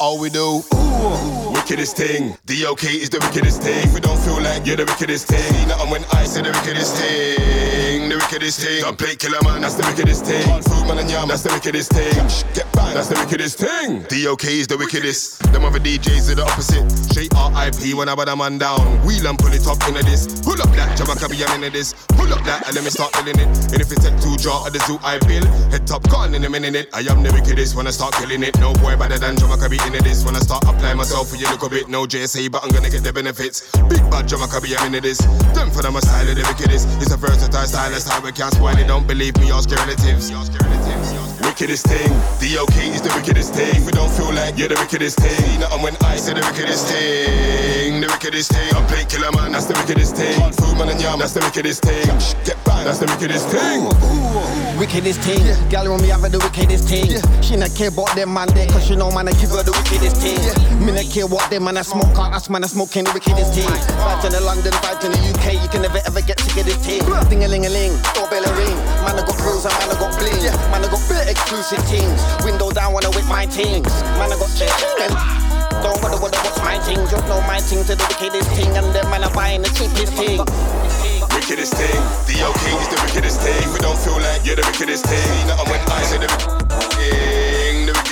All we do, ooh, wickedest thing. DOK is the wickedest thing. If we don't feel like you're the wickedest thing, nothing when I say the wickedest thing. Wickedest thing. Don't play killer man, that's the wickedest thing. Food man and yam, that's the wickedest thing. Get bang, that's the wickedest thing. DOK is the wickedest. Them other DJs are the opposite. Straight RIP when I put a man down. Wheel and pull it up into this. Pull up that, Jamaica be I'm into this. Pull up that and let me start feeling it. And if it's take two jar of the zoo I bill, head top gone in a minute. I am the wickedest when I start killing it. No boy better than Jamaica be into this. When I start applying myself for you look a bit. No JSA, but I'm gonna get the benefits. Big bad Jamaica be I'm into this. Them for them a style of the wickedest. It's a versatile style, that's how we can't spoil it. Don't believe me, ask your relatives. Wickedest thing, DOK is the wickedest thing. We don't feel like you're the wickedest thing, nothing when I say the wickedest thing, the wickedest thing. I'm plate killer man, that's the wickedest thing. Food man and yam, that's the wickedest thing. Get bang, that's the wickedest thing. Wickedest thing, gal when me have the wickedest thing. She not care about them man there, cause she know man I give her the wickedest thing. Me not care what them man I smoke out, that's man I smoking the wickedest thing. Fight in the London, fight in the UK, you can never ever get sick of this thing. Ding a ling a ling, doorbell a ring. Man I got and man I got bling. Man I got bit exclusive things. Window down when I whip my things. Man I got check don't bother what what's my thing. Just know my thing to the wickedest thing, and them man are buying the cheapest thing. Wickedest thing, DOK is the wickedest thing. We don't feel like you're the wickedest thing, nothing when I say the the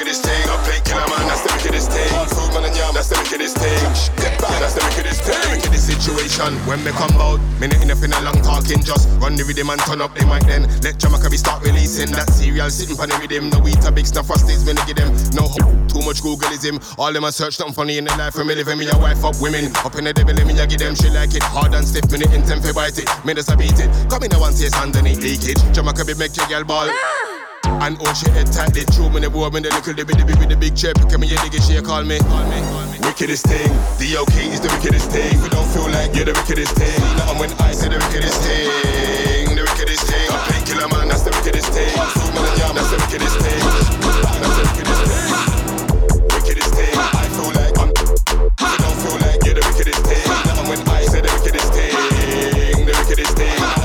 wickedest thing. I play killer man, that's the wickedest thing. Food man and yam, that's the wickedest thing. Get back, that's the wickedest thing. The situation when me come out. Minute enough in a long talking, just run the rhythm and turn up the mic then. Let Jamaica be start releasing that serial sitting for the rhythm. No eat a big stuff, frosties, me give them. No hope, too much Googleism. All them a search nothing funny in the life, me living me a wife up women. Up in the devil, let me a give them she like it hard and stiff. Minute in ten, bite it. Me just a beat it. Come in, I want to say underneath leakage. Jamaica be make your girl ball. Ah! And oh she head tight, they chew me the me the little big, the big, the big chip. Come here, diggy, she call me. Call me. Wickedest thing, DOK is the wickedest thing. You don't feel like you're the wickedest thing, nothing when I say the wickedest thing, the wickedest thing. I play killer man, that's the wickedest thing. Food man and yam, that's the wickedest thing. That's the wickedest thing. Wickedest thing. I feel like I'm. You don't feel like you're the wickedest thing, nothing when I say the wickedest thing, the wickedest thing.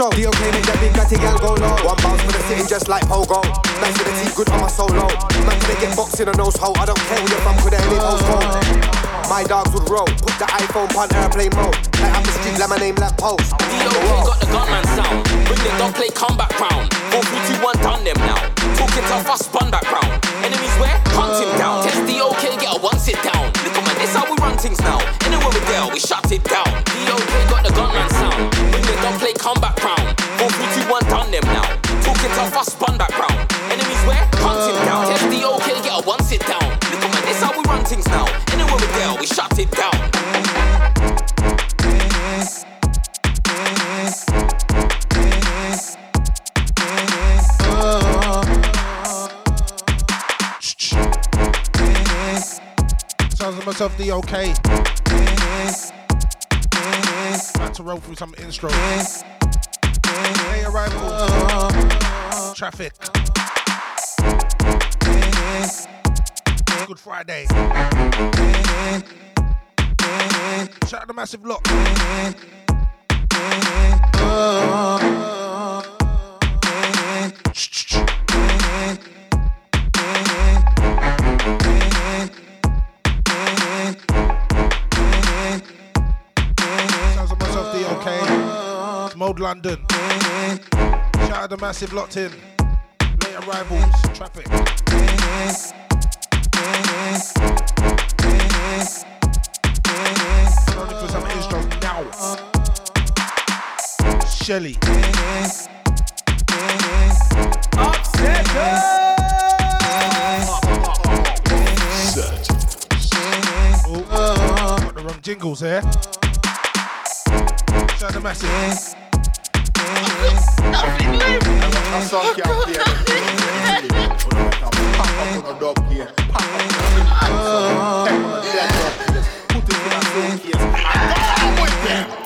Show. DOK make that big batty gal go low. One bounce for the city just like Pogo. Man for the team good on my solo. Man can get boxing a nose hole. I don't care where you're from, could any postcode. My dogs would roll. Put the iPhone on airplane mode. Light up the street like my name like post. The okay. About to roll through some intro. Hey, arrival. Traffic. Good Friday. Shout out the massive lot. Mode London. Shout out the massive locked in. Late arrivals, traffic. Running for some intros now. Shelly. Upset. Oh, got the wrong jingles here. Shout out the massive. Put it in a suitcase.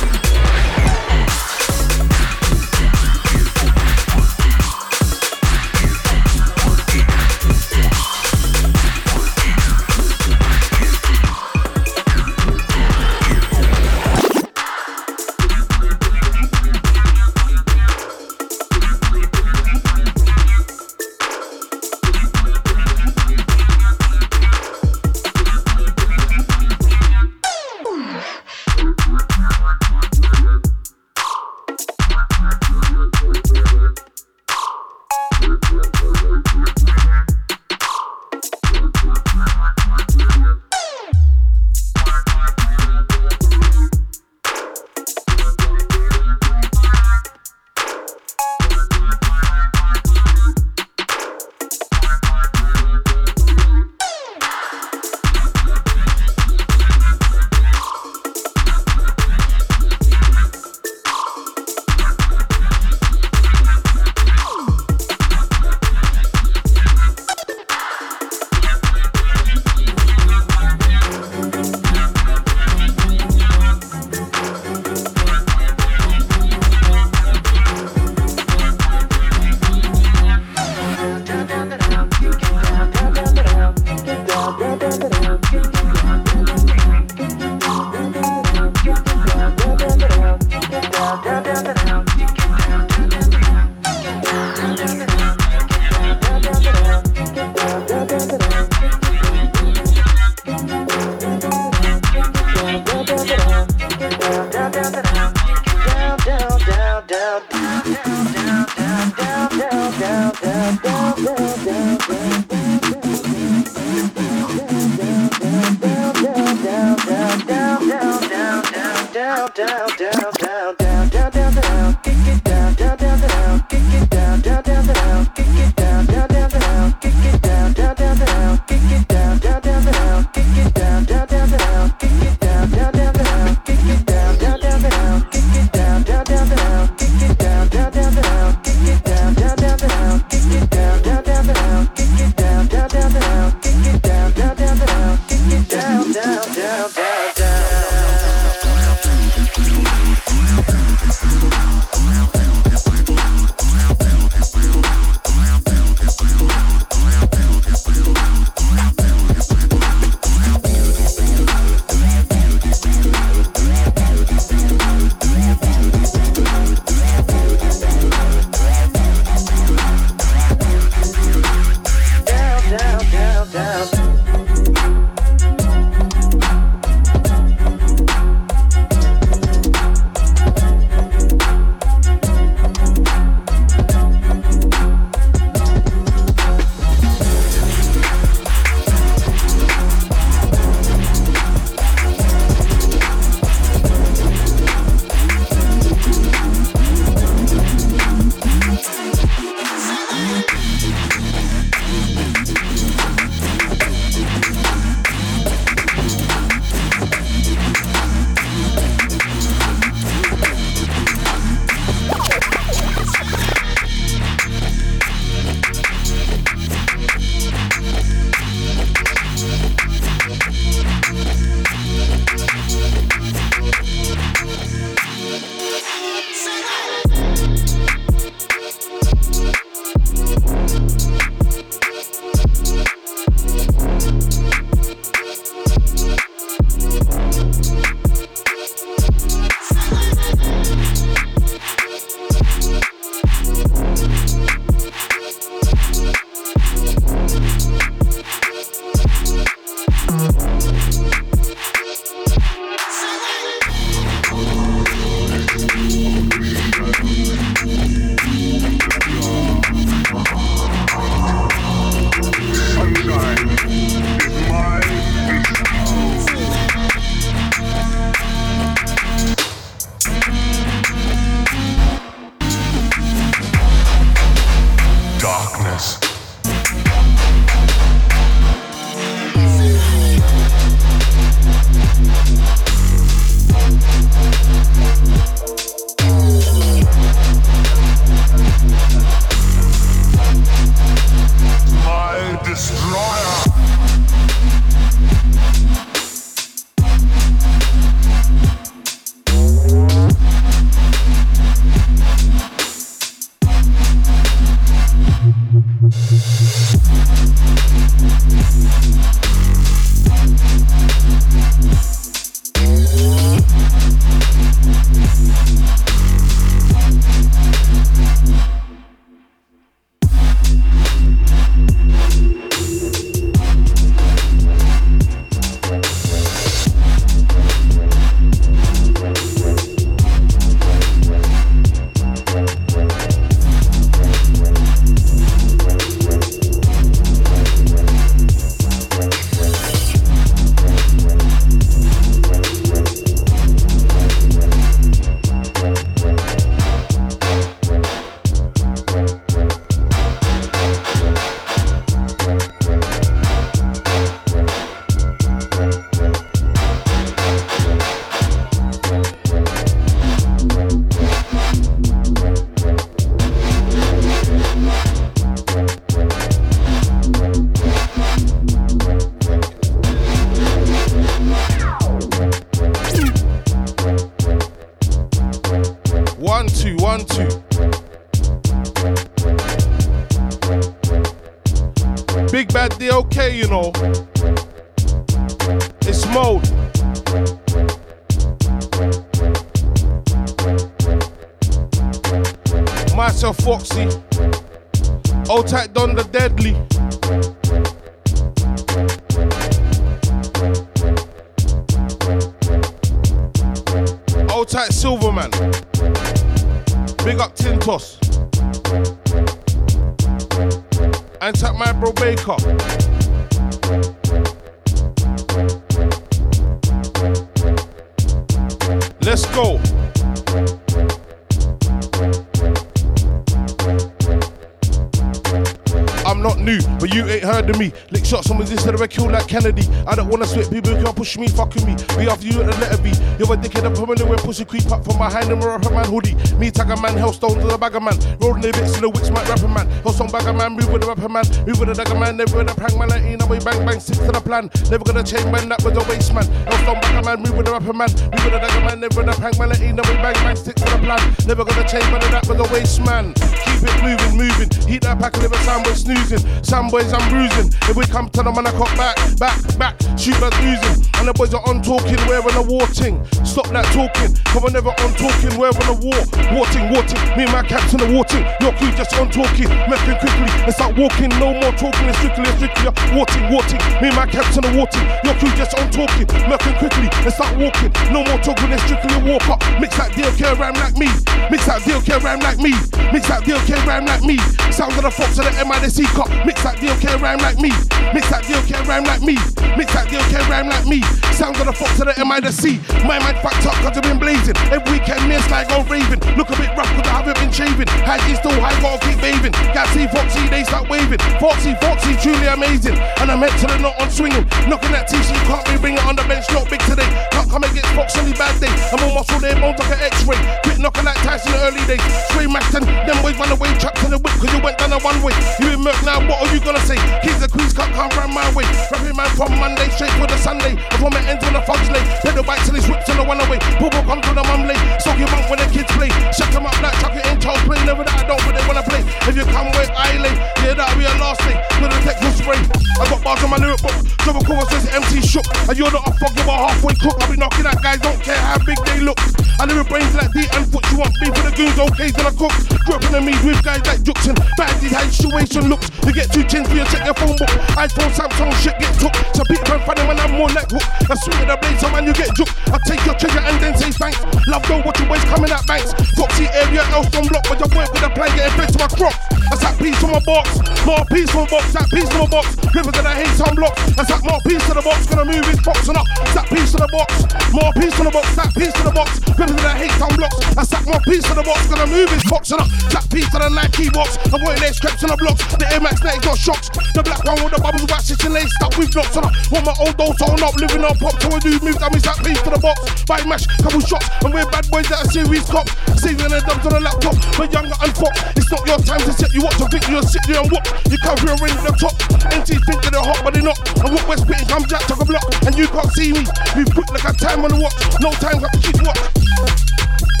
Push me, fucking me. Be after you at the letter B. You're a dickhead, I'm permanent where pussy creep up from behind them, rapper man hoodie. Me tag a man, hellstone to the bagger man. Rolling the bits to the witch might rapper man. Hellstone bagger man, move with the rapper man. Move with the dagger man, never with the prank man. I ain't no way bang bang, stick to the plan. Never gonna change man, that was a waste man. Hellstone bagger man, move with the rapper man. Move with the dagger man, never with the prank man. I ain't no way bang bang, stick Never gonna change man, that was a waste man. Keep it moving, moving. Heat that pack never sound but snoozing. Some I'm bruising. If we come to them and I cut back, back, back, shoot us losing. And the boys are on talking, on a war ting. Stop that talking, come on never on talking, we're on a war. War ting, war ting. Me and my captain are war ting. Your crew just on talking, making quickly and start walking. No more talking, it's strictly, it's strictly. War ting, war. Me and my captain are war ting. Your crew just on talking, making quickly and start walking. No more talking, it's strictly a walk up. Mix that deal, care rhyme like me. Mix that deal, care rhyme like me. Mix that deal, care rhyme like me. Sound of the fox of the MIDC cup. Mix that deal, care rhyme like me. Mix that deal, care rhyme like me. Mix that deal, care rhyme like me. Sound of the fox of the MIDC. My mind fucked up cause I've been blazing. Every weekend, me and Sly go raving. Look a bit rough cause I haven't been shaving. High is still high, gotta keep waving. Gatsy, Foxie, they start waving. Foxie, Foxie, truly amazing. And I'm mentally not on swinging. Knocking that T-shirt, can't be bring it on the bench, not big today. Can't come against Fox on the bad day. I'm on muscle, they bones like an x-ray. Quit knocking like Tyson in the early days. Stray Maxton, them boys run away, trapped in the whip cause you went down the one way. You in Merc now, what are you gonna say? Kings and Queens can't come round my way. Rapping man from Monday straight for the Sunday. And from the ends on the fudge lay. Pedal bikes and his whips and the one away. Bubble come to the mum lay. Soak him up when the kids play. Shut them up like it in Charles play. Never that I don't, but they wanna play. If you come I lay, yeah, that'll be a last day. With a textbook spray. I got bars on my lyric book. A cover says MC shook. And you're not a fuck, you're a halfway cook. I'll be knocking at guys, don't care how big they look. I live with brains like D and foot. You want beef for the goons, okay, then I cook. Grew up in the meat with guys like Juxon. Bad how situation looks. You get two chins for your check your phone book. iPhone, Samsung, shit get took. So people can find when I'm more like hook. I swing with the blade, so man, you get juke. I take your treasure and then say thanks. Love know what you waste coming at banks. Foxie area, else on block, but your work with a plan, getting fed to my crops. I that piece from my box. More piece from my box, that piece from my box. Rivers that I hate some blocks. That's that more piece to the box. Gonna move his box and up. That piece to the box. More piece to the box, that piece to the box. Rivers that I hate some blocks. That's that more piece to the box. Gonna move his box and up. That piece to the Nike box. I'm waiting there, scraps on the blocks. The Air Max 90 got shocks. The black one with the bubbles, wax sitting laced up with knots on up. Want my old old soul up, living on pop. So a moved down, that piece to the box. Bite mash, couple shots. And we're bad boys that are serious cops. Saving the dubs on the laptop. But younger and fuck. It's not your time to set you up to think you're there and whoop. You come here and ring the top. NT think that they're hot, but they're not. And what West spitting come jack, talk a block. And you can't see me. We put like a time on the watch. No time, got to keep watch.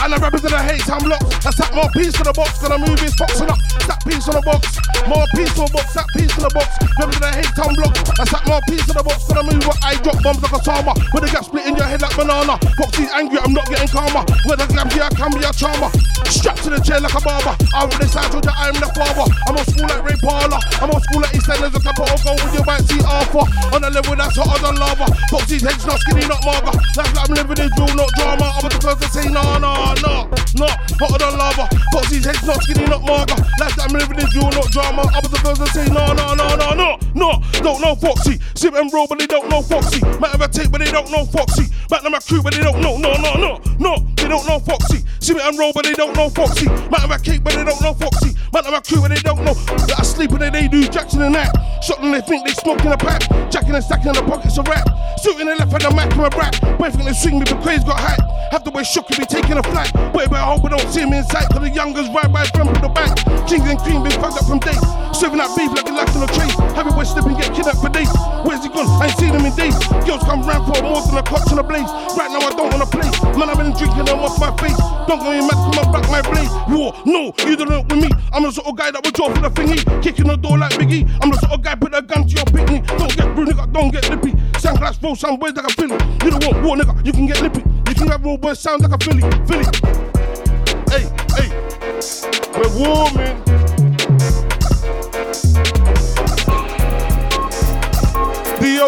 And the rappers that I hate, I'm locked. That's that more piece to the box. Gonna move his boxing up. That piece on the box. More piece to the box. That piece to the box. That I hate, I'm blocked. That's that more piece to the box. Gonna move what I drop bombs like a summer. With the gap split in your head like banana. Foxie's angry, I'm not getting calmer. With the gap here, I can be a charmer. Strapped to the chair like a barber. I'm the side that I'm the father. I'm on school like Ray Parler. I'm on school like East End. There's a couple of gold with you might see Arthur. On a level that's hotter than lava. Foxie's head's not skinny, not mager. Life like I'm living is real, not drama. I'm the first to say no, no, no, no. Hotter than lava. Foxie's head's not skinny, not. Life like I'm living is real, not drama. I'm the first to say no, no, no, no, no, no. Don't know Foxie. Sip and roll, but they don't know Foxie. Might have a tape, but they don't know Foxie. Back to my crew, but they don't know. No, no, no, no. Don't know Foxie. Sip and roll, but they don't know Foxie. Might have a cake, but they don't know Foxie. Have a crew, but they don't know. That I sleep and they do Jackson and that. Shot them, they think they smoking a pack. Jacking and stacking in the pockets of rap. Suiting the left and the Mac from a rap. Boy, think they swing me, but crazy got hat. Have the way shook and be taking a flat. Boy, but I hope I don't see me inside. Cause the youngers ride by from the back. Kings and cream been fucked up from days. Serving that beef like a life on a trace. Having boy slipping, get kidnapped for days. Where's he gone? I ain't seen him in days. Girls come round for more than a clutch on a blaze. Right now I don't wanna play. Man, I've been drinking them off my face. Don't go in mad, come on back my blade. War, no, you don't with me. I'm the sort of guy that will draw for the thingy. Kicking the door like Biggie. I'm the sort of guy put a gun to your picnic. Don't get rude, nigga, don't get lippy. Sunglass bro, some boys like a Philly. You don't want war, nigga, you can get lippy. You can have boys sound like a Philly. Philly. Hey, hey. We're warming. Be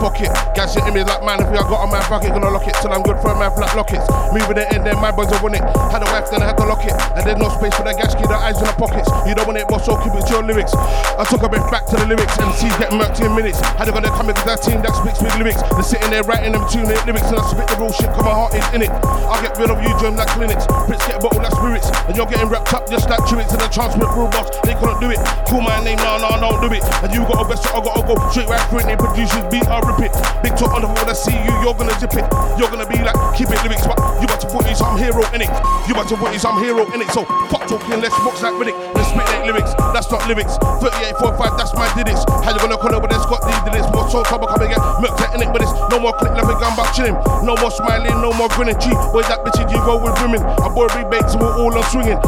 pocket. Gas in me like man, if I got a man bracket, gonna lock it till I'm good for a man flat lockets. Moving it in then my boys are on it. Had a wife, then I had to lock it. And there's no space for the gas, keep the eyes in the pockets. You don't want it, boss, so keep it to your lyrics. I took a bit back to the lyrics, MCs get murked in minutes. Had to go there coming, cause that team that speaks big lyrics. They're sitting there writing them minute lyrics, and I spit the real shit, cause my heart is in it. I'll get rid of you, germ like clinics. Brits get a bottle like spirits, and you're getting wrapped up just like truants in the transmit boss. They couldn't do it. Call my name, nah, nah, don't do it. And you got a best, I gotta go straight right through it. They producers beat, I rip it. Big talk on the phone, I see you, you're gonna dip it. You're gonna be like, keep it lyrics, but you about to put you some hero in it. You about to put you some hero in it. So fuck talking, let's box like Riddick. Let's spit like lyrics, that's not lyrics. 38, 45, that's my didits. How you gonna call there, Scott D did this? More soul trouble coming again. Milk in it, but it's no more click, nothing gun back chilling. No more smiling, no more grinning. G, where's that bitch? You go with women. I big bakes and we're all on swinging.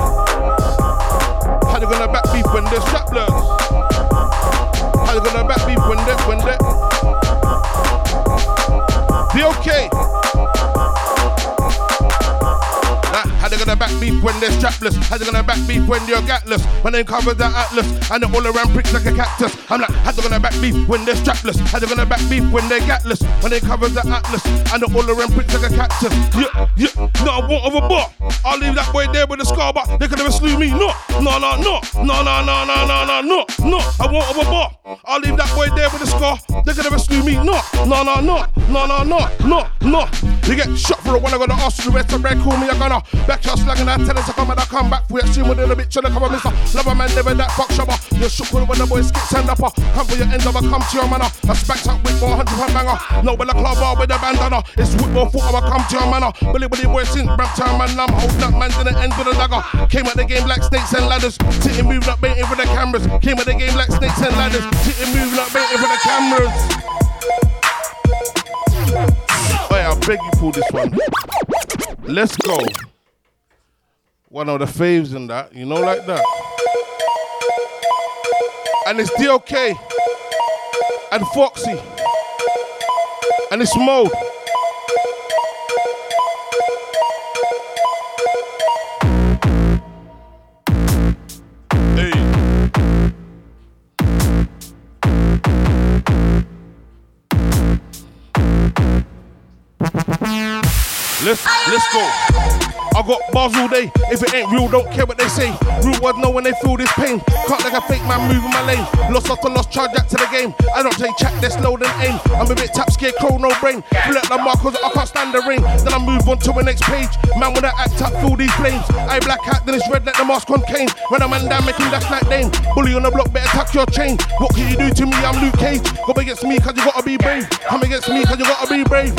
How you gonna back beef when there's strapless? How you gonna back beef when they when they Be okay. They gonna back beef when they're strapless? How they gonna back beef when they're gatless? When they cover the atlas and they're all around pricks like a cactus. I'm like, how they gonna back beef when they're strapless? How they gonna back beef when they're gatless? When they cover the atlas and they're all around pricks like a cactus. Yeah, yeah, no, I won't of a bar. I'll leave that boy there with a scar, but they could never slew me. No, no, no, no, no, no, no, no, no, no, no, no. I won't of a bar. I'll leave that boy there with a scar. They could never slew me. No, no, no, no, no, no, no, no, no. You get shot for a one. I gotta ask you the rest of red. Call me. I gonna back your slagging. I tell us I come and I come back for your scene with a little bit. Tryna come and miss Love a man never that fuck shabba. You shook when the boys skip stand up. Uh. Come for your end of a come to your manor. I spanked up with 400 pound banger. No, but the club bar with a bandana. It's football foot. I come to your manor. Billy Billy boy since Brampton man. I'm holding up man to the end with a dagger. Came at the game like snakes and ladders. Sitting moving up, baiting for the cameras. Came at the game like snakes and ladders. Sitting moving up, baiting for the cameras. Wait, I beg you pull this one. Let's go. One of the faves in that, you know, like that. And it's DOK and Foxie and it's Mode. Let's let's go. I got bars all day. If it ain't real, don't care what they say. Real words know when they feel this pain. Can't like a fake man moving my lane. Lost after lost, charge back to the game. I don't take chat, that's low than aim. I'm a bit tap scared, crow, no brain. Fill out the mark cause I can't stand the rain. Then I move on to the next page. Man, when I act up, feel these flames. I black out, then it's red like the mask on Kane. When man down, him dash like Dane. Bully on the block, better tuck your chain. What can you do to me? I'm Luke Cage. Go against me cause you gotta be brave. Come against me cause you gotta be brave.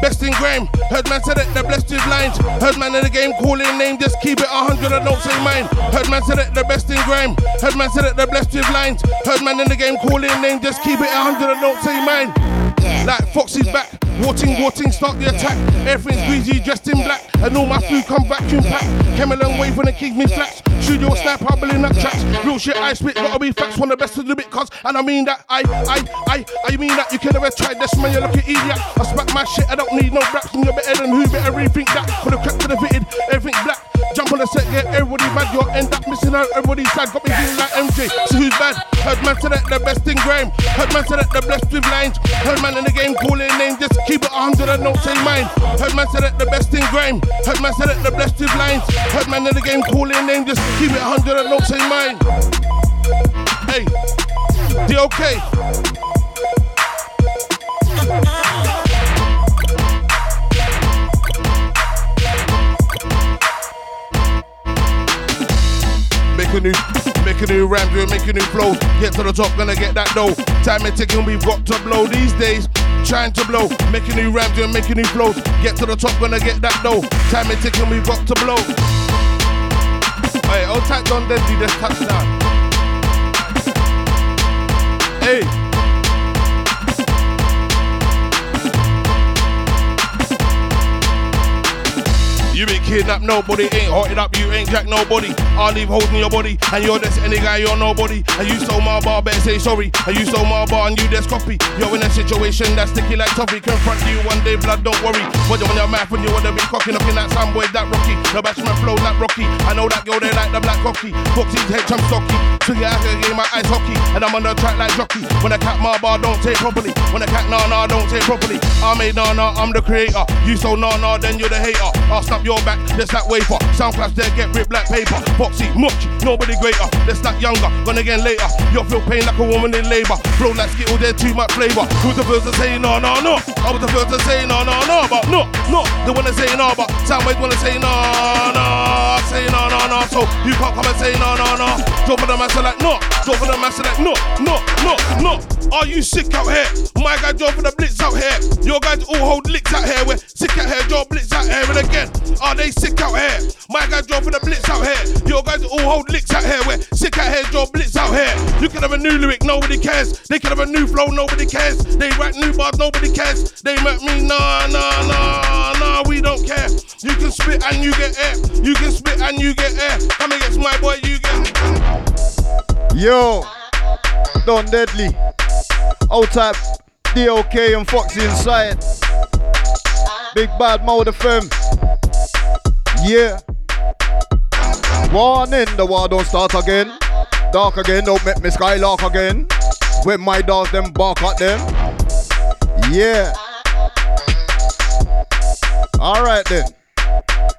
Best in grime. Heard man said it, the blessed with lines. Heard man the game calling name, just keep it a hundred and don't say mine. Heard man said it, the best in grime. Heard man said it, the blessed with lines. Heard man in the game calling name, just keep it a hundred and don't say mine. Like Foxie's back, Warting, warting, start the attack. Everything's greasy, dressed in black. And all my food come vacuum packed. Came a long way from the me flats. Studio snap, I believe that tracks. Real shit, I spit, gotta be facts. One of the best to do it, cause, and I mean that, I, I, I, I mean that. You can never try this, man, you look at idiot. I smack my shit, I don't need no raps. And you're better than who, better rethink that. For the crack to the fitted, everything black. Jump on the set, get everybody mad. You'll end up missing out, everybody's sad. Got me feeling like MJ. So who's bad? Heard man said that the best in grime. Heard man said that the blessed with lines. Heard man in the game calling name, just keep it a hundred and don't say mine. Heard man said that the best in grime. Heard man said that the blessed with lines. Heard man in the game calling name, just keep it a hundred and don't say mine. Hey, DOK. A new, make a new rhyme, do make a new flow. Get to the top, gonna get that dough. Time and ticking, we've got to blow these days. Trying to blow, make a new rhyme, do make a new flow. Get to the top, gonna get that dough. Time and ticking, we've got to blow. Hey, old tight Don Deadlee, this touchdown. Hey. Kidnap nobody. Ain't hotted up, you ain't jack nobody. I'll leave holes in your body, and you're just any guy, you're nobody. And you stole my bar, better say sorry. And you stole my bar, and you just copy. You're in a situation that's sticky like toffee. Confront you one day, blood, don't worry. But you on your mouth when you wanna be cocking up in that boy, that rocky. The bashman flow like rocky. I know that girl, they like the black cocky. Foxie's head, chum stocky. Swing it out game, my ice hockey. And I'm on the track like jockey. When I cat my bar, don't take properly. When I cat nah nah, don't take properly. I made nah nah, I'm the creator. You so nah nah, then you're the hater. I'll snap your back, just like wafer. Sound clash there, get ripped like paper. Foxie, much, nobody greater. Let's not younger, gonna again later. You'll feel pain like a woman in labor. Flow like Skittle, there too much flavor. Who's the first to say no, no, no? I was the first to say no, no, no, but no, no. They wanna say no, but Soundwaves wanna say no, no. Say no, no, no. So you can't come and say no, no, no. Drop for the master like no. Drop for the master like no, no, no, no. Are you sick out here? My guy drop for the blitz out here. Your guys all hold licks out here. We're sick out here, drop blitz out here. And again, are they sick out here? My guy drop for the blitz out here. Your guys all hold licks out here. We're sick out here, drop blitz out here. You can have a new lyric, nobody cares. They can have a new flow, nobody cares. They write new bars, nobody cares. They make me nah, nah, nah, nah. We don't care. You can spit and you get air. You can spit and you get air. Come against my boy, you get. Yo, Don Deadlee. Old type DOK and Foxie inside. Big bad mode FM. Yeah. Warning, the war don't start again. Dark again, don't make me skylark again. When my dogs them bark at them. Yeah. Alright then.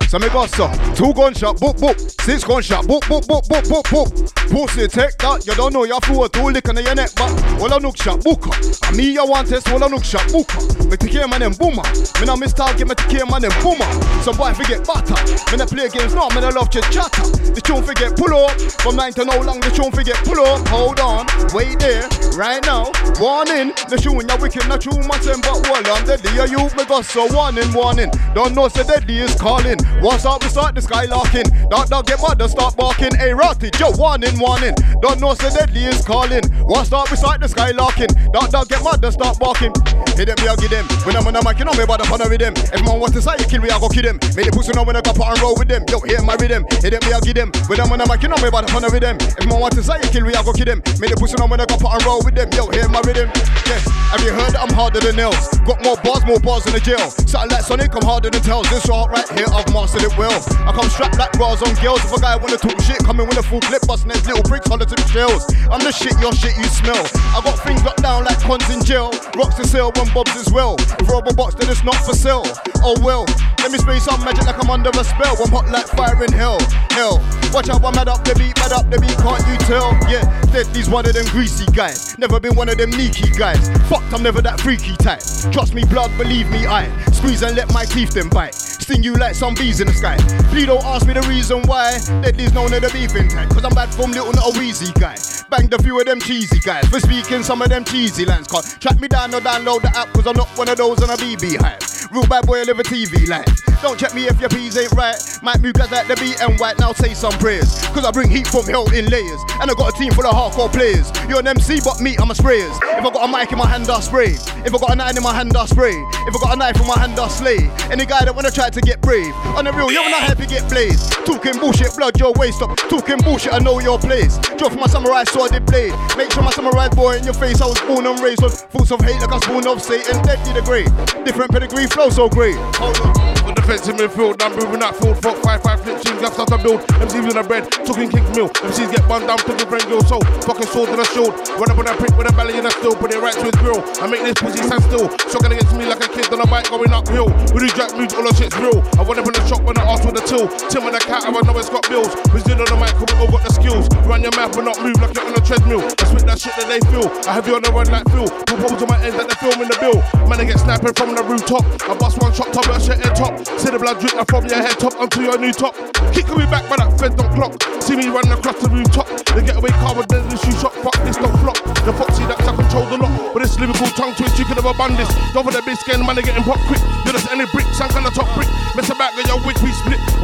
So me got so two gunshot, boop boop, six gunshot, boop boop boop boop boop boop. Pussy take that, you don't know your fool two lick on your neck, but all a nook shot booker. And me you want test all a nook shot booker. Me take care man them boomer. Me now start get me take care man them boomer. Some boy forget butter. Me nah play games now, me nah love chit chatter. The tune forget pull up. From nine to now long the tune forget pull up. Hold on, wait there, right now. Warning, the tune ya wicked, not true man but well on the day you me got so warning, warning. Don't know say deadly is calling. What's up? We start the skylarking. Dog dog get mad, start barking. Hey, Rotty, Joe, warning, warning. Don't know say deadly is calling. What's up? We start the skylarking. Dog dog get mad, start barking. Hit them, me I give them. When I'm on the mic, you know me about the fun with them. If man want to say you kill me, I go kill them. Make the pussy know when I go put and roll with them. Yo, hear my rhythm. Hit them, me I give them. When I'm on the mic, you know me about the fun with them. If man want to say you kill me, I go kill them. Make the pussy know when I go put and roll with them. Yo, hear my rhythm. Yeah, have you heard that I'm harder than nails? Got more bars, more bars in the jail. Something like Sonic, I'm harder than tails. This art right here, I've mastered it well. I come strapped like bras on girls. If a guy wanna talk shit, come in with a full clip, busting those little bricks, to the shells. I'm the shit, your shit you smell. I got things locked down like cons in jail. Rocks to sell, one bobs as well. If rubber box, then it's not for sale. Oh well, let me spray some magic like I'm under a spell. I'm hot like fire in hell. Hell, watch out, I'm mad up the beat, mad up the beat, can't you tell? Yeah, Deadlee's one of them greasy guys. Never been one of them sneaky guys. Fucked, I'm never that freaky type. Trust me, blood, believe me, I squeeze and let my teeth then bite. Sting you like some bees in the sky. Please don't ask me the reason why. Deadlee's known as the beefing type. Cause I'm bad from little, not a wheezy guy. Banged a few of them cheesy guys. For speaking some of them cheesy lines. Can't track me down or download the app. Cause I'm not one of those on a BB hype. Real bad boy, I live a TV life. Don't check me if your P's ain't right. Might move guys like the beat and white. Now say some prayers. Cause I bring heat from hell in layers. And I got a team full of hardcore players. You're an MC, but me, I'm a sprayers. If I got a mic in my hand, I'll spray. If I got a nine in my hand, I'll spray. If I got a knife in my hand, I'll slay. Any guy that wanna try to get brave. On the real, you're not happy get blazed. Talking bullshit, blood your waist up. Talking bullshit, I know your place. Drop my samurai sword, blade. Make sure my samurai boy in your face. I was born and raised on thoughts of hate like I was born of Satan. Deadlee the great. Different pedigree, flow so great. Hold on. On defensive midfield, I'm moving that field. Fuck five five flip teams, left start to build. MCs in the bread, talking King's Mill. MCs get bun down, cooking friend girl. So fucking sword in a shield. Run up on that prick with a belly in a still, put it right to his grill. I make this pussy stand still. Shocking against me like a kid on a bike going uphill. We do jack moves, all the shit's real. I went up in the shop when I asked for the till. Tim and the cat, I know it's got bills. We stood on the mic, we all got the skills. Run your mouth but not move like you're on a treadmill. I spit that shit that they feel. I have you on the run like Phil. Propose on my end that they film in the bill. Man, I get sniping from the rooftop. I bust one shot top, that shit head top. See the blood drip from your head top onto your new top. Kick me back by that fed don't clock. See me run across the rooftop. The getaway car with the shoe shot. Fuck this don't flop. The foxy that's I control the lot. But this lyrical tongue twist, you could have this. Don't for the big skin, man, they getting pop quick. You're just any brick, on the top brick.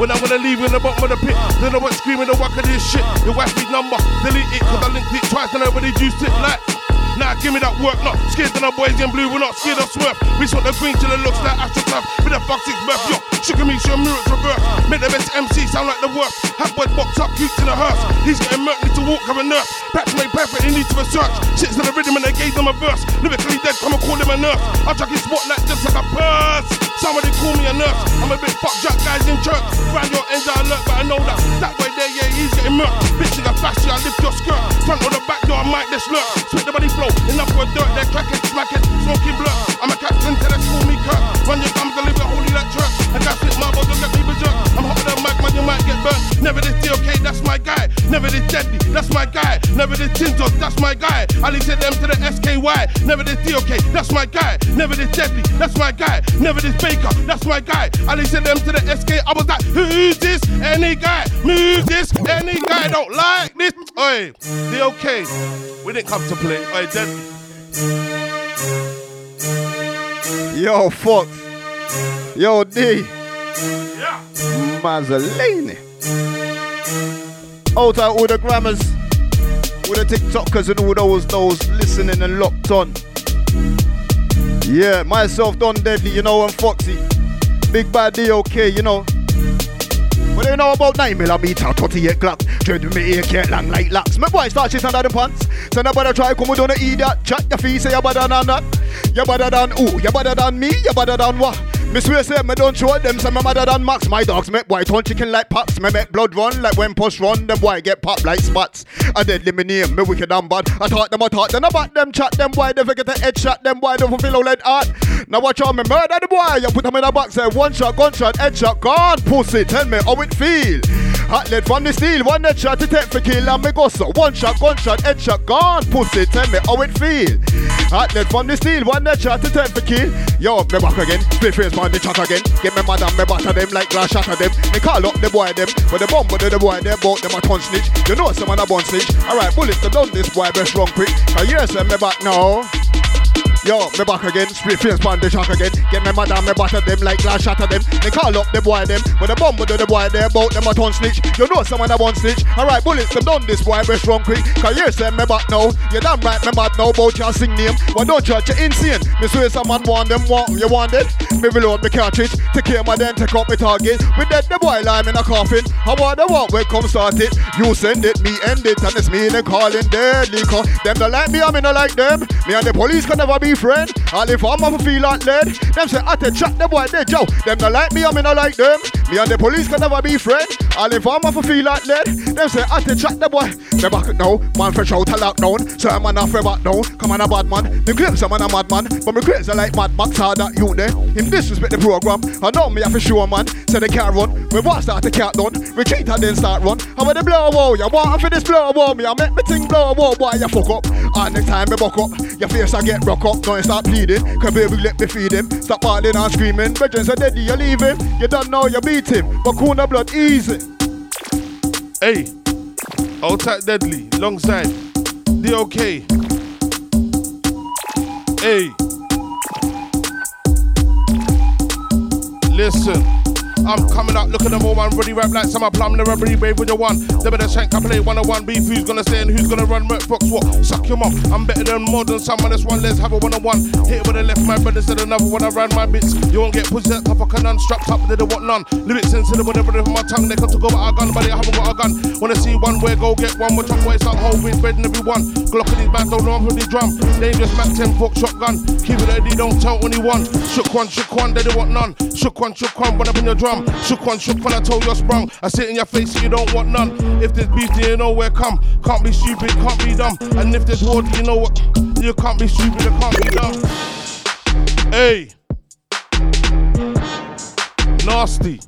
When I wanna leave in the bottom of the pit, uh. then I went screaming the whack of this shit. Uh. Your wife number, delete it, cause I uh. linked it twice and nobody juiced it like. Now give me that work, not scared of the boys in blue, we're not scared of swerve. We sort the green till it looks like astroturf. With a fuck six birth, yo. Sugar me, show mirrors reverse. Make the best MC sound like the worst. Hat boy box up, cute to the hearse. He's getting murked, need to walk, have a nurse. Patch made perfect, he needs to research. Sits to the rhythm and they gave them a verse. Lyrically dead, come and call him a nurse. I chuck his spotlight just like a purse. Somebody call me a nurse. I'm a bit fuck jack guys in church. Round your ends I alert, but I know that. That way there, yeah, he's getting murked. Bitch, you got flashy, I lift your skirt. Front or the back door, I might just lurk. Spit the body flow, enough for dirt, they're cracking, smacking, smoking blur. I'm a captain till they school me Kirk. Run your gums, deliver holy like church. And got split marbles, don't Never this DOK, that's my guy. Never this deadly, that's my guy. Never this Tintos, that's my guy. I listen them to the SKY. Never this DOK, that's my guy. Never this deadly, that's my guy. Never this Baker, that's my guy. I listen them to the SK. I was like, who's this? Any guy? Move this? Any guy don't like this? Oi, DOK, we didn't come to play. Oi, deadly. Yo, Fox. Yo, D. Yeah. Mazzolini. Out to all the grammars, all the TikTokers and all those those listening and locked on. Yeah, myself Don Deadlee, you know, and Foxie. Big bad DOK, you know. What do you know about 9 millimeter 38 Glock? Dread me AK long like locks. My boy start shit under the pants. So nobody try come down and eat that. Chat your face, say you're better than that. You're better than who? You're better than me? You're better than what? Me swear say me don't show them, say my better than Max. My dogs make boy turn chicken like pops. Me make blood run like when push run. Them boy get pop like spots. I deadly me name, me wicked and bad. I thought them, I thought them about them chat. Them boy they forget a headshot. Them boy don't fulfill lead art. Now watch out me murder the boy. You put them in a box, say one shot, gun gunshot, headshot, gone. Pussy, tell me how it feel. Hot lead from the steel, one headshot to take for kill and me go so. One shot, gunshot, headshot, gone. Pussy, tell me how it feel. Hot lead from the steel, one headshot to take for kill. Yo, me back again, split face on the chat again. Get me mad and me batter them like glass shatter them. Me call up the boy them, but the bomb but the boy them both them a ton snitch. You know someone a bun snitch. Alright, bullets to done this boy best wrong quick. Cause yes, me back now. Yo, me back again, split face the shock again. Get me mad and me batter them like glass shatter them. Me call up the boy them, but the bomb but the boy they about them a ton snitch. You know someone a bun snitch. Alright, bullets them done this boy best run quick. Cause yes, me back now. You damn right, me mad now about your sing name. Why don't you? You insane. Me swear someone want them, want you want it. Me reload me cartridge, take care my then take up my target. We dead the boy lime in a coffin. How about the walk when come start it? You send it, me end it, and it's me they calling deadly. Cause them don't like me, I me not like them. Me and the police can never be friend. All if I'm a feel like lead. Them say I take chat the boy they Joe. Them don't like me, I me not like them. Me and the police can never be friend. All if I'm a feel like lead. Them say I take chat the boy. Me back now, man fresh out a lockdown. So I'm an afraid back now. Come on a bad man. Me claim some man a madman, but me crazy like Mad Max hard that you there. Him disrespect the program. I know me have to show man. Say they can't run. We want start the cat done. Retreat and then start run. How about the blow wall? You want for this blow wall? Me I make me think blow wall. Boy you fuck up. And next time me buck up. Your face I get rock up. Don't start pleading. Cause baby let me feed him. Stop partying and screaming. Brethren said, daddy you're leaving. You don't know you beat him. But cool blood easy. Hey, outside deadly, long side. DOK. Hey. Listen. I'm coming up, look at them all, man. Ready rap like summer plum, never be brave with your one. They better shank, I play one on one. Beef, who's gonna stay and who's gonna run? Merc Fox, what? Suck your mum. I'm better than more than someone that's one. Let's have a one on one. Hit it with the left, my brother said another one. I ran my bits. You won't get pussy that tough, I can unstrapped up, they don't want none. Lyrics sensitive, whatever from my tongue. They come to go about a gun, but I haven't got a gun. Wanna see one where go get one, watch out, waste out, whole with bread and everyone. Glock in his back, don't know from the drum. Dangerous Mac 10 fork shotgun. Keep it ready, don't tell anyone. Shook one, shook one, they don't want none. Shook one, shook one, run up in your drum. Shook one, shook when I told you I sprung. I sit in your face, you don't want none. If there's beef, then you know where come. Can't be stupid, can't be dumb. And if there's war, you know what? You can't be stupid, you can't be dumb. Hey. Nasty.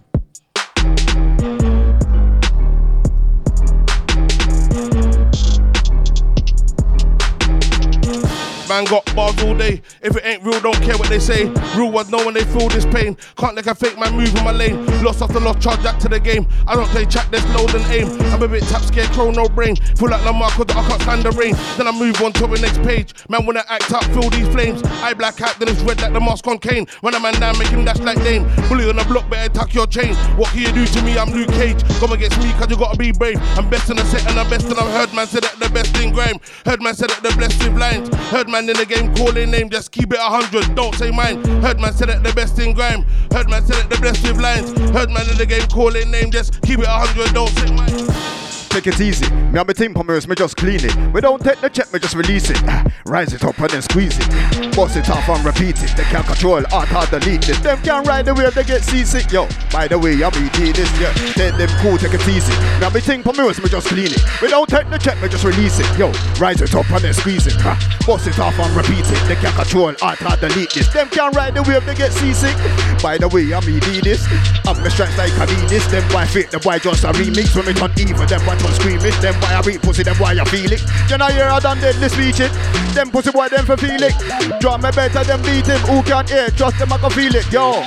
Man got bars all day. If it ain't real, don't care what they say. Real ones know when they feel this pain. Can't let a fake man move in my lane. Lost after lost, charge that to the game. I don't play chat, there's load and aim. I'm a bit tap scared, crow, no brain. Feel like Lamar, cause I can't stand the rain. Then I move on to the next page. Man, when I act up, feel these flames. I black out, then it's red like the mask on Kane. When a man down, make him dash like Dane. Bully on the block, better tuck your chain. What can you do to me? I'm Luke Cage. Come against me, cause you gotta be brave. I'm best in the set and I'm best and I've heard man say that the best in grime. Heard man say that the blessed with lines. Heard man in the game calling name, just keep it a hundred, don't say mine. Heard man say that the best in grime. Heard man say that the best with lines. Heard man in the game calling name, just keep it a hundred, don't say mine take it easy. Me and my team pomers, me just clean it. We don't take the check, me just release it. Ah, rise it up and then squeeze it. Bust it off and repeat it. They can't control, art hard delete it. Them can't ride the wave, they get seasick. Yo, by the way, I'm eating this, yeah. Tell them cool, take it easy. Me and my team pomers, me just clean it. We don't take the check, me just release it. Yo, rise it up and then squeeze it. Ah, bust it off and repeat it. They can't control, art hard delete this. Them can't ride the wave, they get seasick. By the way, I'm eating this. I'm the strength like I need this. Them boy fit, the boy just a remix. When me turn evil, them boy turn screaming. Them why I beat pussy, them why I feel it. You know I done deadly speech it. Them pussy boy, them for feel it. Drum me better than beat him. Who can't hear? Trust them, I can feel it. Yo.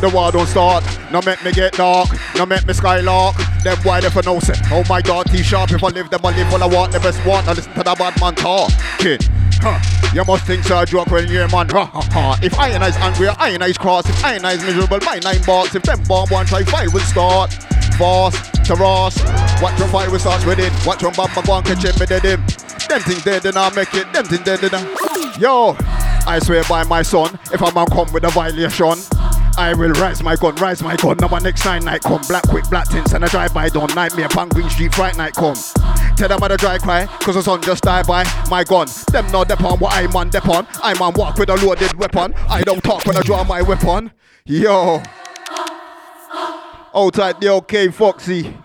The war don't start, no make me get dark, no make me skylark. Them why they for no say, oh my god, T-sharp. If I live, them I live what I want, the best want. I listen to the bad man talk. Kid, huh. You must think so joke when you're man. Ha, ha, ha. If I is angry, I is cross. If I is miserable, my nine box. If them bomb one try, fight will start. Fast Ross. Watch your fire starts with it. Watch bamba go and catch him with him. Them things dead, then I make it. Them things dead, then I. Yo, I swear by my son, if a man come with a violation. I will rise my gun, rise my gun. Now my next nine night come. Black quick, black tints, and a drive by don't night me pan Green Street Fright night come. Tell them I the dry cry, cause the sun just die by my gun. Them know dep on what I'm on on. I'm on walk with a loaded weapon. I don't talk when I draw my weapon. Yo. Old type the OK Foxie.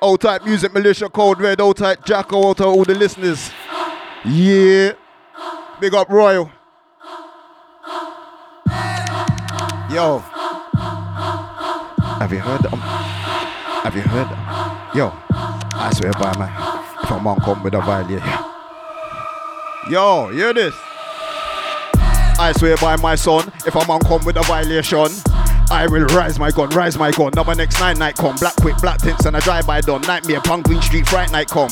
Old type music militia code red. Old type Jacko out to all the listeners. Yeah. Big up Royal. Yo. Have you heard them? Have you heard? Yo. I swear by my if a come with a violation. Yo, hear this. I swear by my son, if a man come with a violation, I will rise my gun, rise my gun. Number next nine night come. Black quick, black tints and a drive by done. Nightmare, punk green street, fright night come.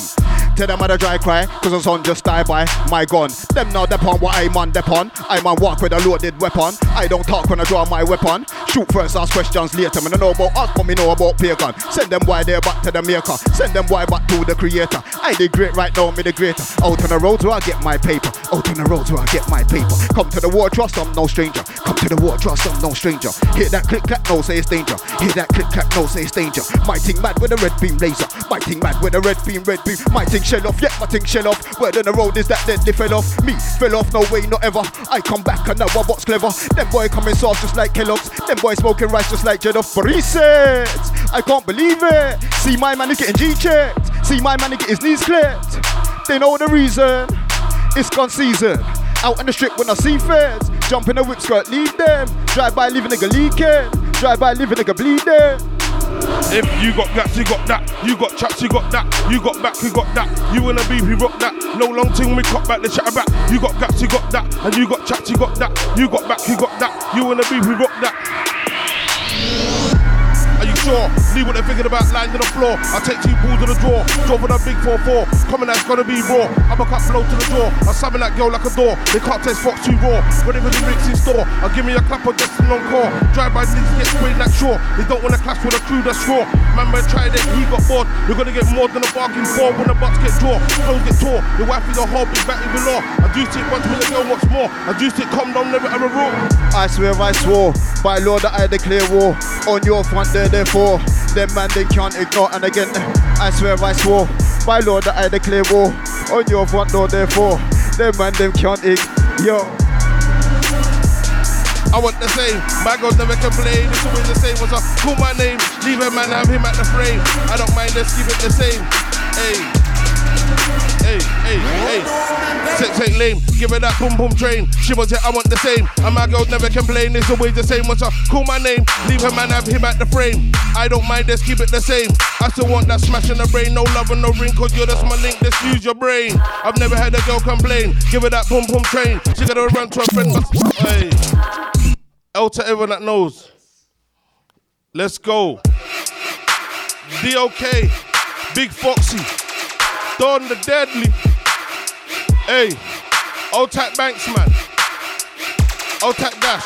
Tell them I the dry cry, cause the sun just die by my gun. Them now depon what I'm on depon. I'm on walk with a loaded weapon. I don't talk when I draw my weapon. Shoot first, ask questions later. Man, I know about us, but me know about pagan. Send them why they're back to the maker. Send them why back to the creator. I the great right now, me the greater. Out on the roads where I get my paper. Out on the roads where I get my paper. Come to the war, trust I'm no stranger. Come to the war, trust I'm no stranger. Hit that click clack, no say it's danger. Hit that click clack, no say it's danger. My thing mad with a red beam laser. My thing mad with a red beam, red beam. My thing shell off, yeah, my thing shell off. Word on the road is that deadly fell off. Me fell off, no way, not ever. I come back and now I what's clever. Them boy coming soft just like Kellogg's. Them boy smoking rice just like Jed off. Said, I can't believe it. See my man is getting G checked. See my man is getting his knees clipped. They know the reason. It's gone season. Out on the strip when I see feds. Jump in a whip skirt, leave them. Drive by, leave a nigga leaking. Drive by, leave a nigga bleeding. If you got gas, you got that. You got chaps, you got that. You got back, you got that. You and a BP rock that. No long when we cop back the chat back. You got gas, you got that. And you got chaps, you got that. You got back, you got that. You and a BP rock that. Sure? Leave what they're thinking about lying to the floor. I take two balls to the draw. Drove with a big 4-4. Coming that's gonna be raw. I'm a cut blow to the door. I summon that girl like a door. They can't test Fox too raw. Whenever the mix in store, I give me a clap or just an encore. Drive by niggas get sprayed like shore. They don't wanna clash with a crew that's raw. Man, man tried it, he got bored. You're gonna get more than a bargain for when the bucks get draw. Clothes get tore. Your wife is a whole big back even law. I do it once when the girl wants more. I do it come down, never ever rule. I swear I swore by Lord that I declare war on your front there, therefore. Them man they can't ignore, and again, I swear I swore by Lord that I declare war on your front door, therefore. Them man them can't ignore. Yo. I want the same. My God never complain. It's always the same. What's up? Call my name. Leave a man, have him at the frame. I don't mind. Let's keep it the same. Hey. Hey, hey, hey. Sex ain't lame, give her that boom boom train. She was it, I want the same. And my girls never complain, it's always the same. Once I call my name, leave her man, have him at the frame. I don't mind, let's keep it the same. I still want that smash in the brain, no love and no ring, cause you're just my link, let's use your brain. I've never had a girl complain, give her that boom boom train. She gotta run to her friend, but hey. L to everyone that knows. Let's go. DOK, Big Foxie, Don the Deadly. Hey, Old Tack Banks, man. Old Tack Dash.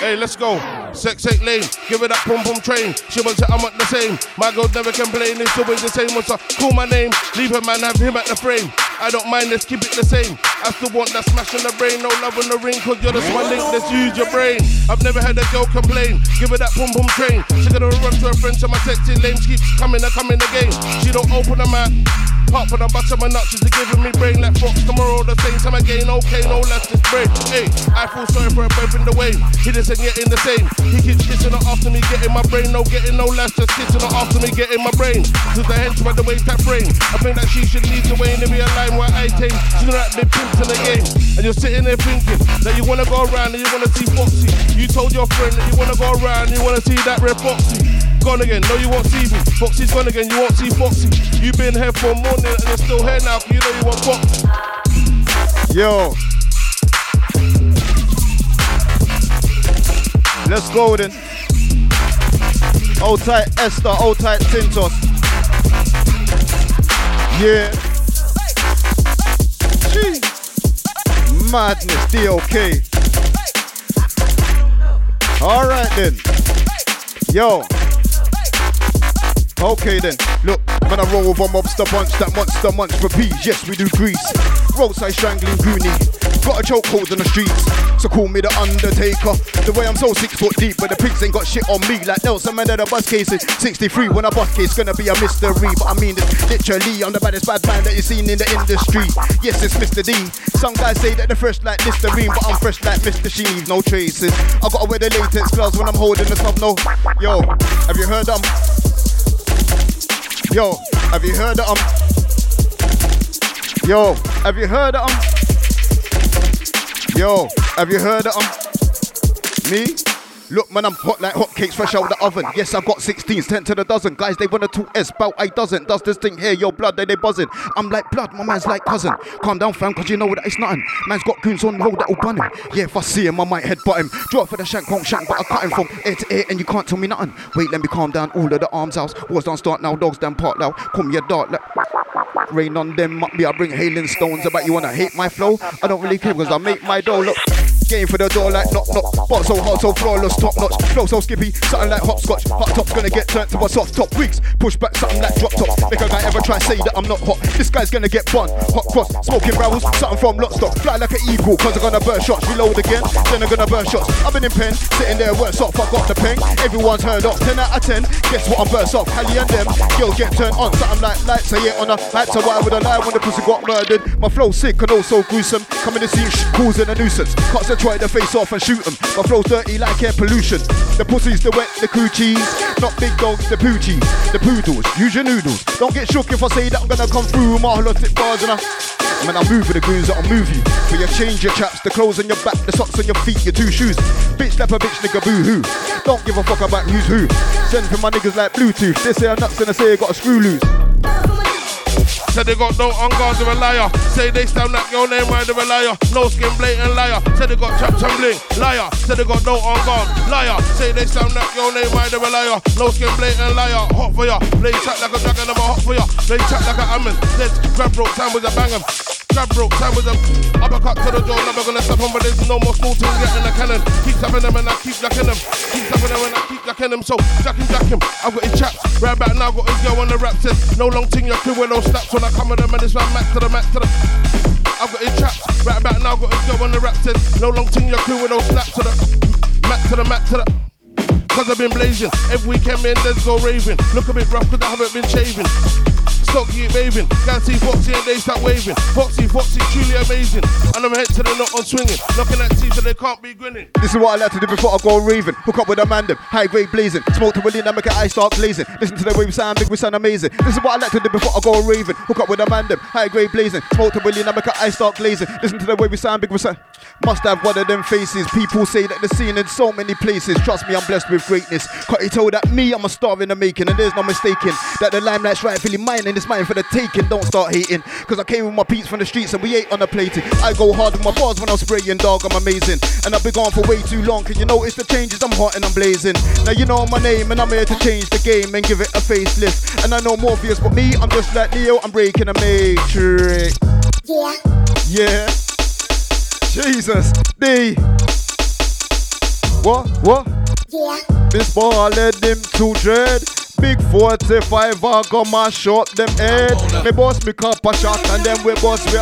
Hey, let's go. Sex ain't lame. Give it that pum pum train. She wants it, I'm at the same. My girl never complain. It's always the same. Once I call my name, leave her man, have him at the frame. I don't mind, let's keep it the same. I still want that smash in the brain, no love in the ring, cause you're the small link, let's use your brain. I've never had a girl complain, give her that pum pum train. She gonna run to her friends, so my sexy lame keeps coming and coming again. She don't open her mouth. Pop for the bottom of nuts, she's giving me brain like Fox tomorrow, the same time again. Okay, no less this brain. Hey, I feel sorry for her both in the way. He just ain't in the same. He keeps kissing her after me, getting my brain. No getting no less, just kissing her after me, getting my brain. To the henchman, the way that brain. I think that she should lead the way and be a line where I take. She's not big pimps in the game. And you're sitting there thinking that you wanna go around and you wanna see Foxie. You told your friend that you wanna go around and you wanna see that red Foxie. Gone again, no you won't see me. Foxie's gone again, you won't see Foxie. You've been here for a morning and you're still here now, you know you want Foxie. Yo. Let's go then. Old tight Esther, old tight Tintos. Yeah. Gee. Madness, DOK. Alright then. Yo. Okay then, look, when I roll with a mobster bunch, that monster munch for peas, yes we do grease. Roadside strangling goonie, got a chokehold on the streets, call me the Undertaker. The way I'm so six foot deep, but the pigs ain't got shit on me like Nelson Mandela the bus cases. 63 when I bust case, gonna be a mystery, but I mean it literally. I'm the baddest bad man that you've seen in the industry. Yes, it's Mr. D. Some guys say that they're fresh like Listerine, but I'm fresh like Mr. She leaves no traces. I gotta wear the latex gloves when I'm holding the top. No, yo, have you heard them? Yo, have you heard of them? Yo, have you heard of them? Yo, have you heard of them? Me? Look, man, I'm hot like hotcakes fresh out the oven. Yes, I've got 16s, 10 to the dozen. Guys, they wanna talk S, bout I doesn't. Does this thing here, your blood, they they buzzing. I'm like blood, my man's like cousin. Calm down, fam, cause you know that it's nothing. Man's got goons on road that'll bun him. Yeah, if I see him, I might headbutt him. Drop for the shank, won't shank, but I cut him from ear to ear, and you can't tell me nothing. Wait, let me calm down. All of the arms house. Wars don't start now, dogs down part now. Come your dart, let rain on them. Me, I bring hailing stones. About you wanna hate my flow? I don't really care because I make my dough. Look. Game for the door like knock knock. But so hard, so flawless, top notch. Flow so skippy, something like hopscotch. Hot top's gonna get turned to a soft top. Weeks, push back something like drop top. Make a guy ever try say that I'm not hot. This guy's gonna get bun. Hot cross, smoking barrels, something from Lock Stock. Fly like an eagle, cause I'm gonna burn shots. Reload again, then I'm gonna burn shots. I've been in pen, sitting there, worse off. I got the pen. Everyone's heard of 10 out of 10. Guess what? I'm burst off. Hallie and them, girls get turned on. Something like lights, I yeah on a lights. So why would I lie when the pussy got murdered? My flow sick and also gruesome. Coming to see causing a nuisance. Concentrate to face off and shoot 'em. My flow's dirty like air pollution. The pussies, the wet, the coochies. Not big dogs, the poochies. The poodles, use your noodles. Don't get shook if I say that I'm gonna come through my holistic bars and I. Man, I'm moving the goons that'll move you. But you change your chaps, the clothes on your back, the socks on your feet, your two shoes. Bitch slap a bitch, nigga boo hoo. Don't give a fuck about who's who. Send for my niggas like Bluetooth. They say I'm nuts and I say I got a screw loose. Said they got no on guards, they're a liar. Say they sound like your name, why they're a liar. No skin, blatant liar. Said they got chaps and liar. Said they got no on guard, liar. Say they sound like your name, why they're a liar. No skin, blatant liar. Hot for ya. Play chat like a dragon, I'm a hot for ya. Play chat like a ammon. Let's grab rope, time with a bang 'em. Grab rope, time with them. Uppercut to the jaw, never gonna step on, but there's no more small things getting the cannon. Keep tapping them and I keep jacking them. Keep tapping them and I keep jacking them. So, jack him, jack him. I've got his chaps. Right back now, got his girl on the rap test. No long thing, your crew with no snaps. When I come with them and it's right max to the max to the. I've got his chaps. Right back now, got his girl on the rap test. No long thing, your crew with no snaps to the. Max to the max to the. Cause I've been blazing. Every weekend, man, let's go raving. Look a bit rough cause I haven't been shaving. Stop keep waving. Can't see Foxie and they start waving. Foxie, Foxie, truly amazing. And I'm head to the knot on swinging. Knocking at teeth so they can't be grinning. This is what I like to do before I go raving. Hook up with a man, them, high grade blazing. Smoke to William, make I start blazing. Listen to the way we sound big, we sound amazing. This is what I like to do before I go raving. Hook up with a man, them, high grade blazing. Smoke to William, make I start blazing. Listen to the way we sound big, we sound. Must have one of them faces. People say that the scene in so many places. Trust me, I'm blessed with greatness. You tell that me, I'm a star in the making, and there's no mistaking that the limelight's rightfully mine and it's mine for the taking. Don't start hating, cause I came with my peeps from the streets and we ate on the plating. I go hard with my bars when I'm spraying, dog. I'm amazing, and I've been gone for way too long. Can you notice the changes? I'm hot and I'm blazing. Now you know my name, and I'm here to change the game and give it a facelift. And I know Morpheus, but me, I'm just like Neo. I'm breaking a matrix. Yeah. Yeah. Jesus. D. What? What? Yeah. This boy, I led them to dread. Big 45 I go mash up them head. Me boss me cup a shot and then we boss we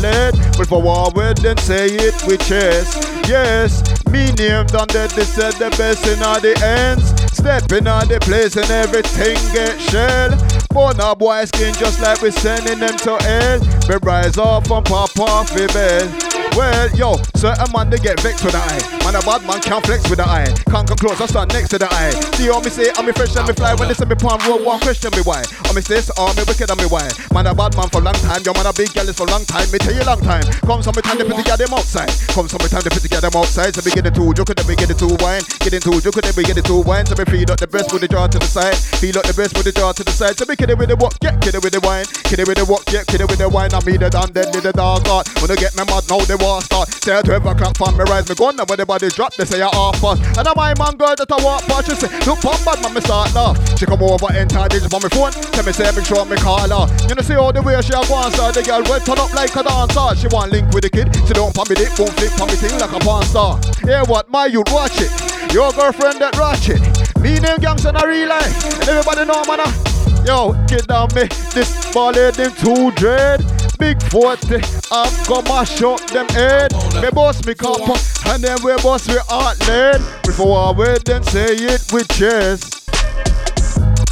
lead. But for war we then say it with chest. Yes, me name done that they said the best in all the ends. Stepping on the place and everything get shell. But now boy skin just like we sending them to hell. We rise up and pop off the bed. Well, yo, certain man they get vexed with the eye. Man, a bad man can't flex with the eye. Can't come close, I stand next to the eye. See how me say, I'm me fresh and me fly. When they say me palm roll, one question me why. I'm me this, or me wicked and me why. Man, a bad man for a long time. Yo, man, a big girl is for a long time. Me tell you long time. Come some time, the pretty girl them outside. Come some time, the pretty girl them outside. So we get the two, joke, then we get the two wine. Get into joke, then we get the two wine. So we feed up the best with the jar to the side. Feed up the best with the jar to the side. So we kid it with the what, get kid it with the wine. Kid it with the what, get kid it with the wine. I mean the done, then did the dog art. When they get me mad, now they war start. Say at 12 o'clock from me rise, me gun, and when the body drop, they say I off us. And I'm my man girl that I walk past, she say, look pump bad man, me start now. She come over, enter digits on my phone, tell me say, make sure me call her. You know see all the way she a go and start, the girl wet turn up like a dancer. She want link with the kid, she don't pump me dick, won't flip pump me thing like a porn star. Yeah, what, my youth, watch it. Your girlfriend that ratchet. Me name gangster in a real life, and everybody know man. Ah. Yo, get down me, this ball them two dread. Big 40, I'm gonna mash up them head. Me boss me cup, and then we boss we heart lead. Before I wait, then say it with chest.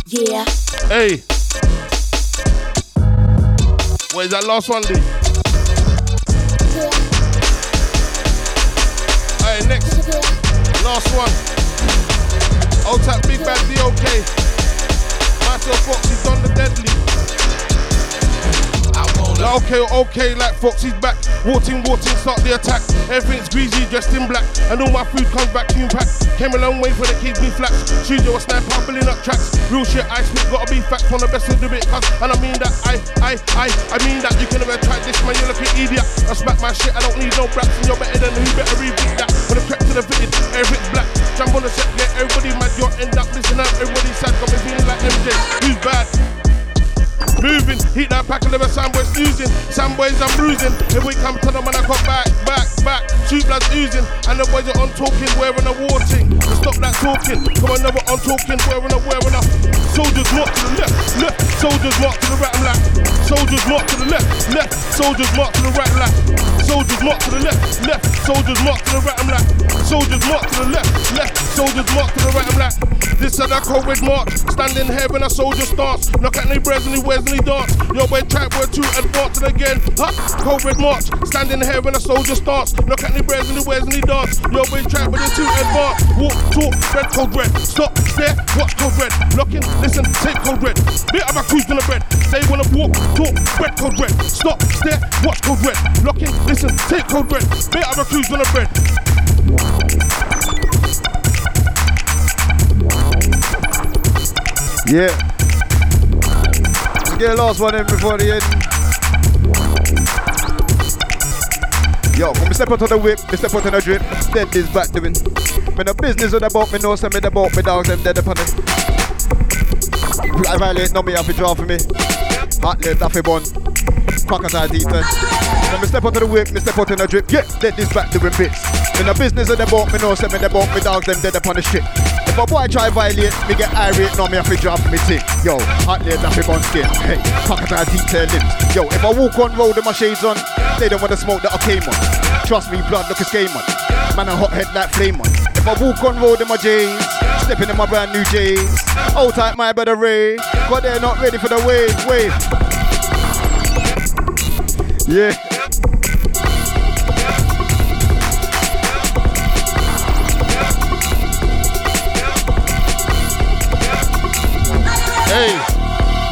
Yeah. Hey. Where's that last one, Lee? Hey, next. Last one. Old tap big bad DOK. Myself Foxie done the deadly. Like, okay, okay, like Foxie's back. Walking, walking, start the attack. Everything's greasy, dressed in black. And all my food comes vacuum packed. Came a long way for the kids be flat. Studio a sniper, building up tracks. Real shit, I spit, gotta be facts. One of the best to do it, cuz. And I mean that, I, I, I, I mean that. You can never try this, man, you look an idiot. I smack my shit, I don't need no raps. And you're better than who better repeat that. When I crept to the fitted, everything's black. Jump on the set, get everybody mad. You'll end up missing out. Everybody sad, got me feeling like MJ. Who's bad? Moving, heat that pack and never losing. Samboys I'm bruising. If we come to them and I come back, back, back. Shoot blood's oozing. And the boys are on talking, wearing a war thing. So stop that talking. Come on, never on talking, wearing a wearing a. Soldiers march to the left, left. Soldiers march to the right and left. Soldiers march to the left, left. Soldiers march to the right and left. Soldiers march to the left, left. Soldiers march to the right and left. Soldiers march to the left, left. Soldiers march to the right and left. This is that COVID march. Standing here when a soldier starts. Knock at any breads and he wears he dance. Yo, trap, we're too advanced and again. Huh? COVID march. Standing here when a soldier starts. Knock at the breads and he wears and he dance. Yo, boy, trap, but they're too advanced. Walk, talk, red, cold red. Stop, stare, watch cold red. Looking, listen, take cold red. Bit of a cruise on the bread. They wanna walk, talk, red, cold red. Stop, stare, watch cold red. Looking, listen, take cold red. Bit of a cruise on the bread. Yeah. Get the last one in before the end. Yo, when we step out of the whip, we step out in the drip, dead is back doing. Me no business with about me, no say me the boat, me dogs, them dead upon it. I violate, no me have to draw for me. Hot left, have to bun. Crocodile teeth. When me step out of the whip, me step out in the drip, yeah, dead this back doing bits. In the business of the boat, me, know say me the boat, me dogs, them dead upon the shit. If a boy try violate, me get irate, no me have to drop me thing. Yo, hot late daffy on skin. Hey, pocket our detail lips. Yo, if I walk on road with my shades on, they don't wanna smoke that I came on. Trust me, blood look a game on. Man, a hot head like flame on. If I walk on road in my jeans, stepping in my brand new jeans. Hold tight, my brother Ray. But they're not ready for the wave, wave. Yeah.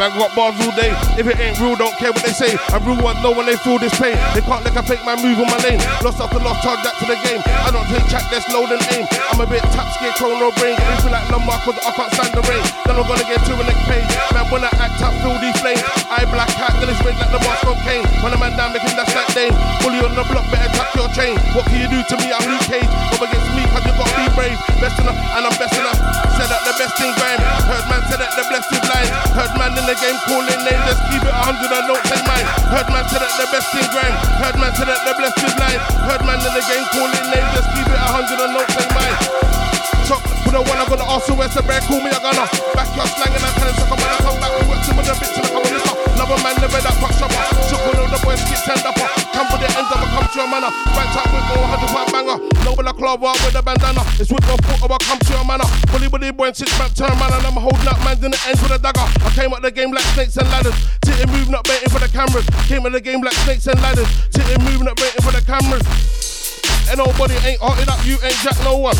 Man got bars all day. If it ain't real, don't care what they say. I'm real one know when they feel this pain. They can't like a fake man move on my lane. Lost after lost, charge that to the game. I don't take track, that's load and aim. I'm a bit tap scared, control no brain. Me feel like lumber cause I can't stand the rain. Then I'm gonna get to the next page. Man, when I act up, feel these flames. I black hat, then it's red like the boss cocaine. When a man down, making that that Dane. Bully on the block, better tuck your chain. What can you do to me? I'm Luke Cage. Up against me, cause you gotta be brave. Best enough, and I'm best enough. Said that the best thing grime. Heard man said that the blessed blind. Heard man in the game calling name, just keep it a hundred and don't say mine. Heard man said that the best thing grime. Heard man said that the blessed is blind. Heard man in the game calling name, just keep it a hundred and don't say mine. So, put a one, I'm gonna ask you where's the bread, call me a gunner. Back your slang and I tell him, suck on when I come back, we work some of the bitch and I come on this up. Another man never that fuck shopper. Shook all of the boys, get turned up. Come with the ends of a come to your manor. Back up with more hundred pound banger. No with a club out with a bandana. It's with my foot or I come to your manor. Bully bully boy and six back turn man and I'm holding up mans in the ends with a dagger. I came up the game like snakes and ladders. Titty move, not baiting for the cameras. Came in the game like snakes and ladders. Titty move, not baiting for the cameras. And nobody ain't hotting up, you ain't jack no one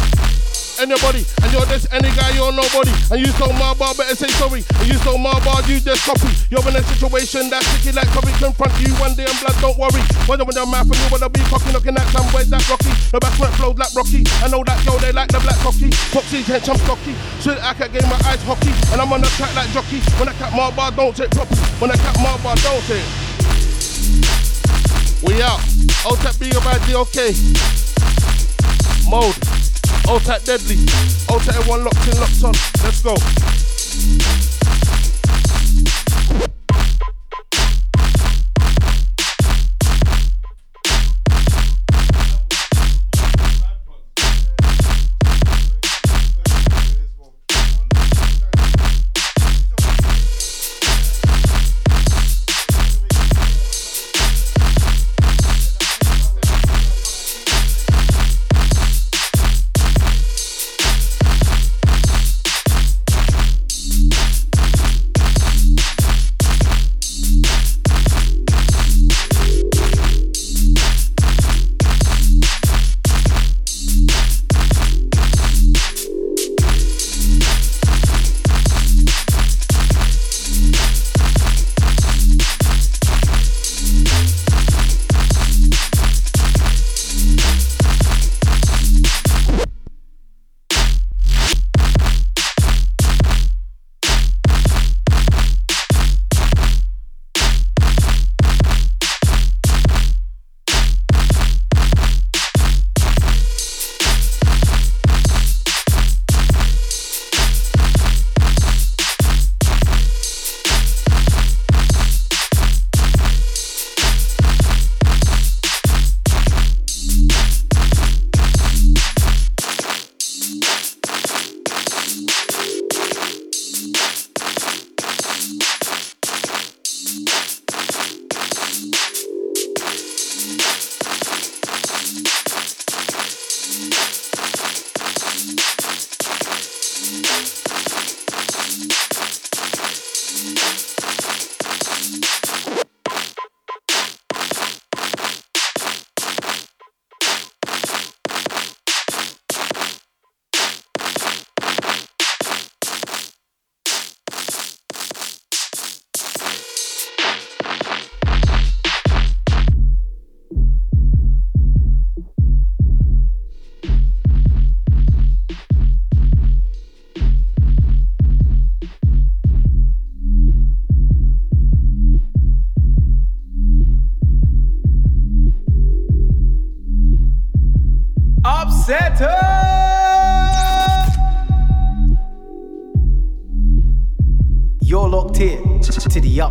anybody. And you're just any guy, you're nobody. And you stole my bar, better say sorry. And you stole my bar, you just copy. You're in a situation that's sticky like coffee. Confront you one day and blood, don't worry. Wonder when they're mad for you, wanna be cocky, looking at some boys that rocky. The back front flows like Rocky. I know that girl, they like the black cocky. Foxie, tench, I'm stocky. Shit, I can game my eyes hockey. And I'm on the track like jockey. When I cat my bar, don't take proper. When I cat my bar, don't take. We out. Be about the okay. Mode. Tap deadly. Tap everyone locked in, locked on. Let's go.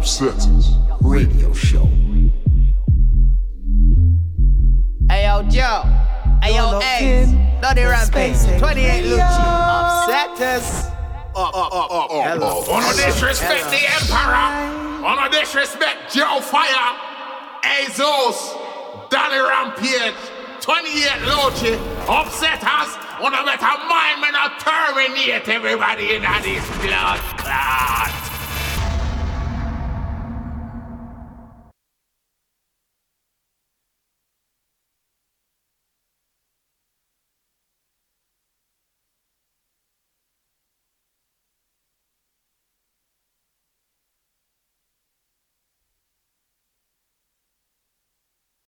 Upset